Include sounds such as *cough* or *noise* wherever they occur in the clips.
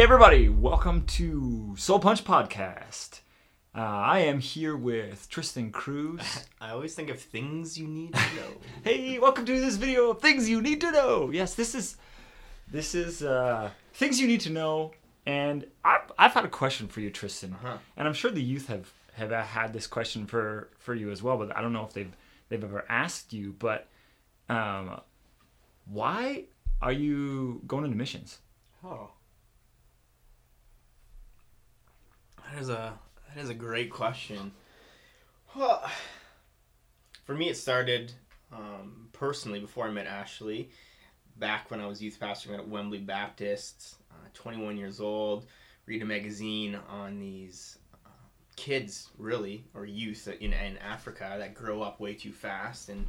everybody, welcome to Soul Punch Podcast. Uh, I am here with Tristan Cruz. *laughs* I always think of things you need to know. *laughs* hey, welcome to this video of things you need to know. Yes, this is this is uh, things you need to know, and I've, I've had a question for you, Tristan, Uh-huh. and I'm sure the youth have have had this question for for you as well, but I don't know if they've they've ever asked you, but um, why are you going into missions? Oh. That is a that is a great question. Well, for me, it started um, personally before I met Ashley. Back when I was youth pastoring at Wembley Baptist, uh, 21 years old, read a magazine on these uh, kids, really, or youth in, in Africa that grow up way too fast. And,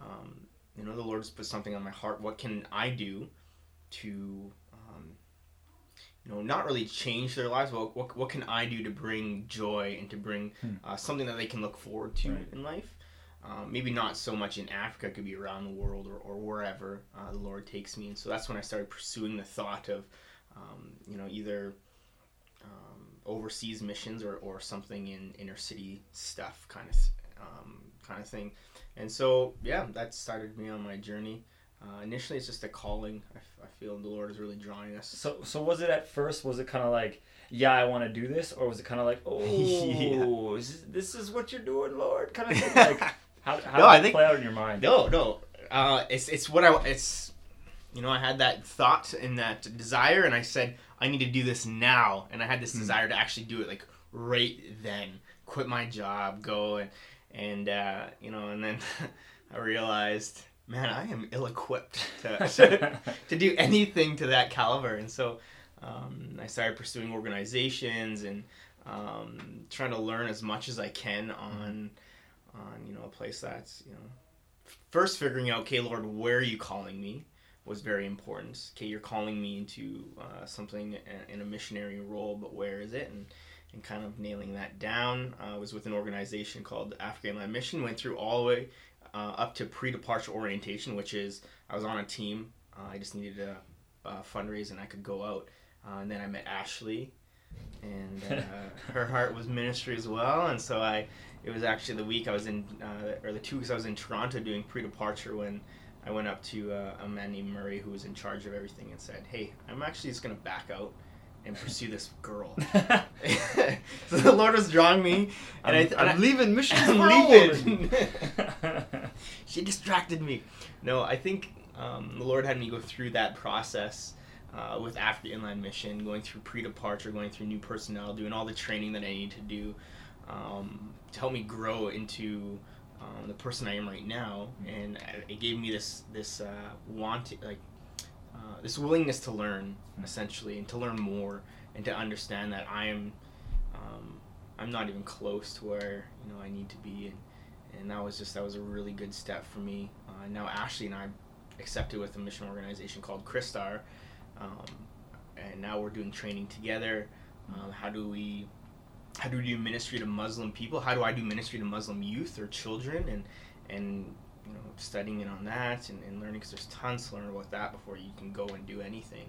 um, you know, the Lord has put something on my heart. What can I do to um, you know, not really change their lives, but what, what can I do to bring joy and to bring Hmm. uh, something that they can look forward to Right. in life? Um, maybe not so much in Africa, it could be around the world or, or wherever uh, the Lord takes me. And so that's when I started pursuing the thought of, um, you know, either um, overseas missions or, or something in inner city stuff kind of um, kind of thing. And so, yeah, that started me on my journey. Uh, initially, it's just a calling. I, f- I feel the Lord is really drawing us So, so was it at first? Was it kind of like, yeah, I want to do this, or was it kind of like, oh, *laughs* Yeah. is *laughs* this, this is what you're doing, Lord, kind of thing? *laughs* Like, how, how No, did I it think- play out in your mind? No, no. Uh, it's it's what I it's you know I had that thought and that desire, and I said I need to do this now, and I had this Hmm. desire to actually do it like right then, quit my job, go and and uh, you know, and then I realized, man, I am ill-equipped to, *laughs* to to do anything to that caliber, and so um, I started pursuing organizations and um, trying to learn as much as I can on on you know a place that's you know first figuring out okay lord where are you calling me? was very important. Okay you're calling me into uh, something in a missionary role but where is it? And and kind of nailing that down. Uh, was with an organization called Africa Inland Mission went through all the way uh, up to pre-departure orientation which is I was on a team uh, I just needed to uh, fundraise and I could go out. Uh, and then I met Ashley and uh, *laughs* her heart was ministry as well. And so I it was actually the week I was in, uh, or the two weeks I was in Toronto doing pre-departure when I went up to uh, a man named Murray who was in charge of everything and said, "Hey, I'm actually just gonna back out and pursue this girl." *laughs* *laughs* so the Lord was drawing me, and I'm, I, I- leaving missions I'm leaving. *laughs* she distracted me. No, I think um, the Lord had me go through that process uh, with Africa Inland Mission, going through pre-departure, going through new personnel, doing all the training that I need to do um, to help me grow into um, the person I am right now. And it gave me this this uh, want like uh, this willingness to learn essentially, and to learn more, and to understand that I am. Um, I'm not even close to where you know I need to be, and, and that was just that was a really good step for me. Uh, now Ashley and I accepted with a mission organization called Christar, um, and now we're doing training together. Um, how do we how do we do ministry to Muslim people? How do I do ministry to Muslim youth or children? And and you know studying in on that and, and learning because there's tons to learn about that before you can go and do anything.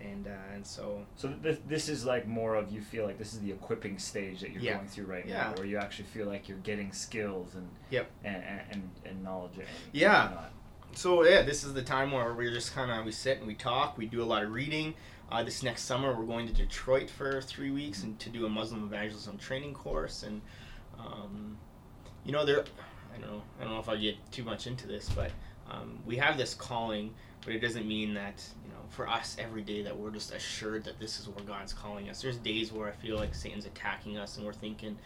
And uh, and so so this, this is like more of you feel like this is the equipping stage that you're Yeah. going through right Yeah. now, where you actually feel like you're getting skills and Yep. and, and, and, and knowledge. And Yeah. whatnot. So yeah, this is the time where we're just kind of we sit and we talk. We do a lot of reading. Uh, this next summer, we're going to Detroit for three weeks and to do a Muslim evangelism training course. And um, you know, there, I don't know, I don't know if I'll get too much into this, but um, we have this calling, but it doesn't mean that you know, for us every day that we're just assured that this is where God's calling us. There's days where I feel like Satan's attacking us, and we're thinking,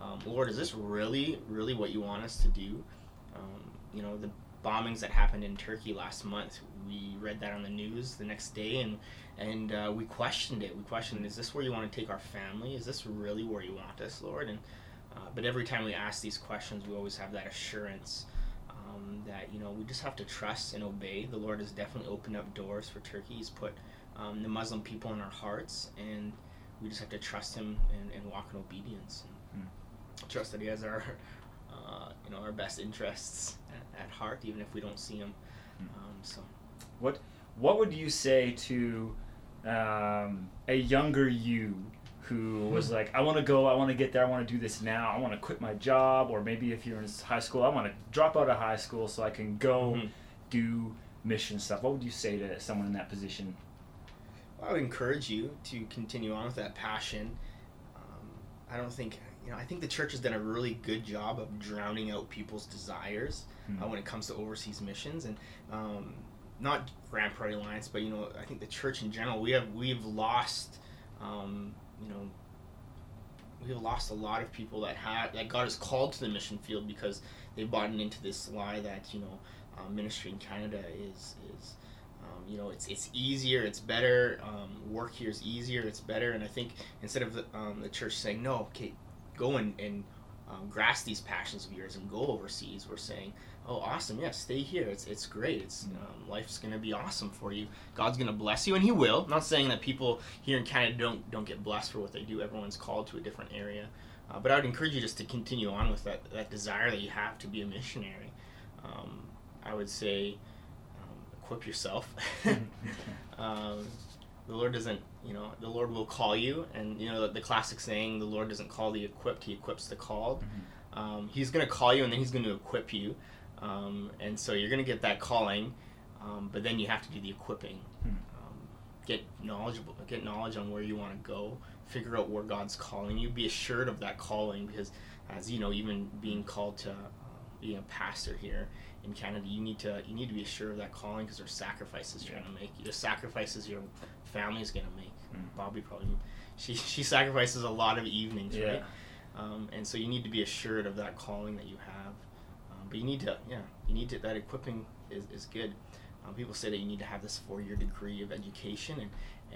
um, Lord, is this really, really what you want us to do? Um, you know, the bombings that happened in Turkey last month, we read that on the news the next day, and and uh, we questioned it. We questioned, is this where you want to take our family? Is this really where you want us, Lord? And uh, but every time we ask these questions, we always have that assurance um, that you know we just have to trust and obey. The Lord has definitely opened up doors for Turkey. He's put um, the Muslim people in our hearts, and we just have to trust Him and, and walk in obedience. And Trust that He has our, *laughs* uh, you know, our best interests at, at heart, even if we don't see Him. Um, so What what would you say to um, a younger you who was like, I want to go, I want to get there, I want to do this now, I want to quit my job, or maybe if you're in high school, I want to drop out of high school so I can go Mhm. do mission stuff. What would you say to someone in that position? I would encourage you to continue on with that passion. Um, I don't think you know. I think the church has done a really good job of drowning out people's desires Hmm. uh, when it comes to overseas missions, and um, not Grande Prairie Alliance, but you know, I think the church in general. We have we've lost, um, you know, we have lost a lot of people that had that God has called to the mission field because they've bought into this lie that you know, uh, ministry in Canada is is um, you know, it's it's easier, it's better. Um, work here is easier, it's better. And I think instead of the, um, the church saying, no, okay, go and, and um, grasp these passions of yours and go overseas, we're saying, oh, awesome, yeah, stay here. It's it's great. It's um, life's gonna be awesome for you. God's gonna bless you, and He will. I'm not saying that people here in Canada don't don't get blessed for what they do. Everyone's called to a different area. Uh, but I would encourage you just to continue on with that, that desire that you have to be a missionary. Um, I would say um, equip yourself. *laughs* *laughs* um, the Lord doesn't, you know, the Lord will call you, and you know the, the classic saying, "The Lord doesn't call the equipped; He equips the called." Um, he's going to call you, and then He's going to equip you, um, and so you're going to get that calling, um, but then you have to do the equipping. Hmm. Um, get knowledgeable, get knowledge on where you want to go. Figure out where God's calling you. Be assured of that calling, because as you know, even being called to uh, being a pastor here in Canada, you need to you need to be sure of that calling because there's sacrifices you're Yeah. gonna make. There's sacrifices your family's gonna make. Mm. Bobby probably she *laughs* she sacrifices a lot of evenings, Yeah. right? Um, and so you need to be assured of that calling that you have. But you need to yeah you need to that equipping is, is good. Um, people say that you need to have this four year degree of education and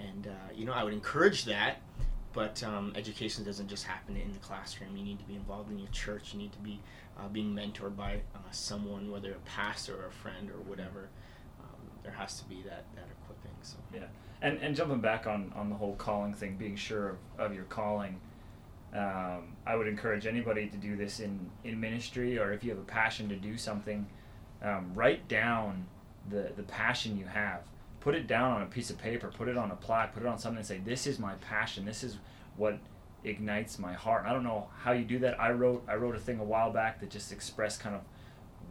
and uh, you know I would encourage that. But um, education doesn't just happen in the classroom. You need to be involved in your church. You need to be uh, being mentored by uh, someone, whether a pastor or a friend or whatever. Um, there has to be that, that equipping. So Yeah, and and jumping back on on the whole calling thing, being sure of, of your calling. Um, I would encourage anybody to do this in in ministry, or if you have a passion to do something, um, write down the the passion you have. Put it down on a piece of paper. Put it on a plaque. Put it on something and say, "This is my passion. This is what ignites my heart." I don't know how you do that. I wrote I wrote a thing a while back that just expressed kind of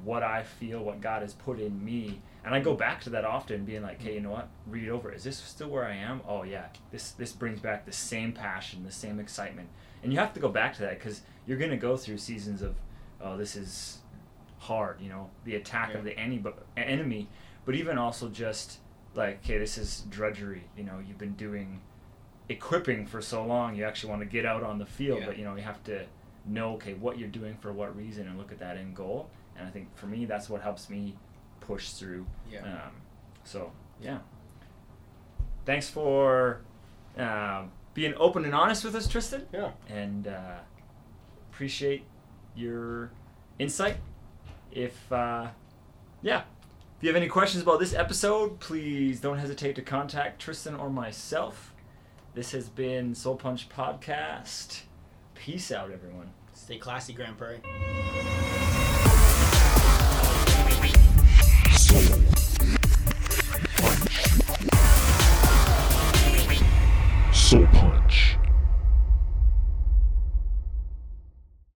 what I feel, what God has put in me, and I go back to that often, being like, "Hey, you know what? Read over. Is this still where I am? Oh yeah, this this brings back the same passion, the same excitement." And you have to go back to that because you're gonna go through seasons of, "Oh, this is hard," you know, the attack of the any enemy, but even also just like, "Okay, this is drudgery." You know, you've been doing equipping for so long, you actually want to get out on the field, Yeah. but you know, you have to know okay what you're doing for what reason and look at that end goal and i think for me that's what helps me push through. Yeah. um, so yeah. Thanks for uh, being open and honest with us tristan. Yeah. and uh, appreciate your insight. If uh, yeah. If you have any questions about this episode please don't hesitate to contact tristan or myself. This has been soul punch podcast. Peace out everyone. Stay classy, Grande Prairie.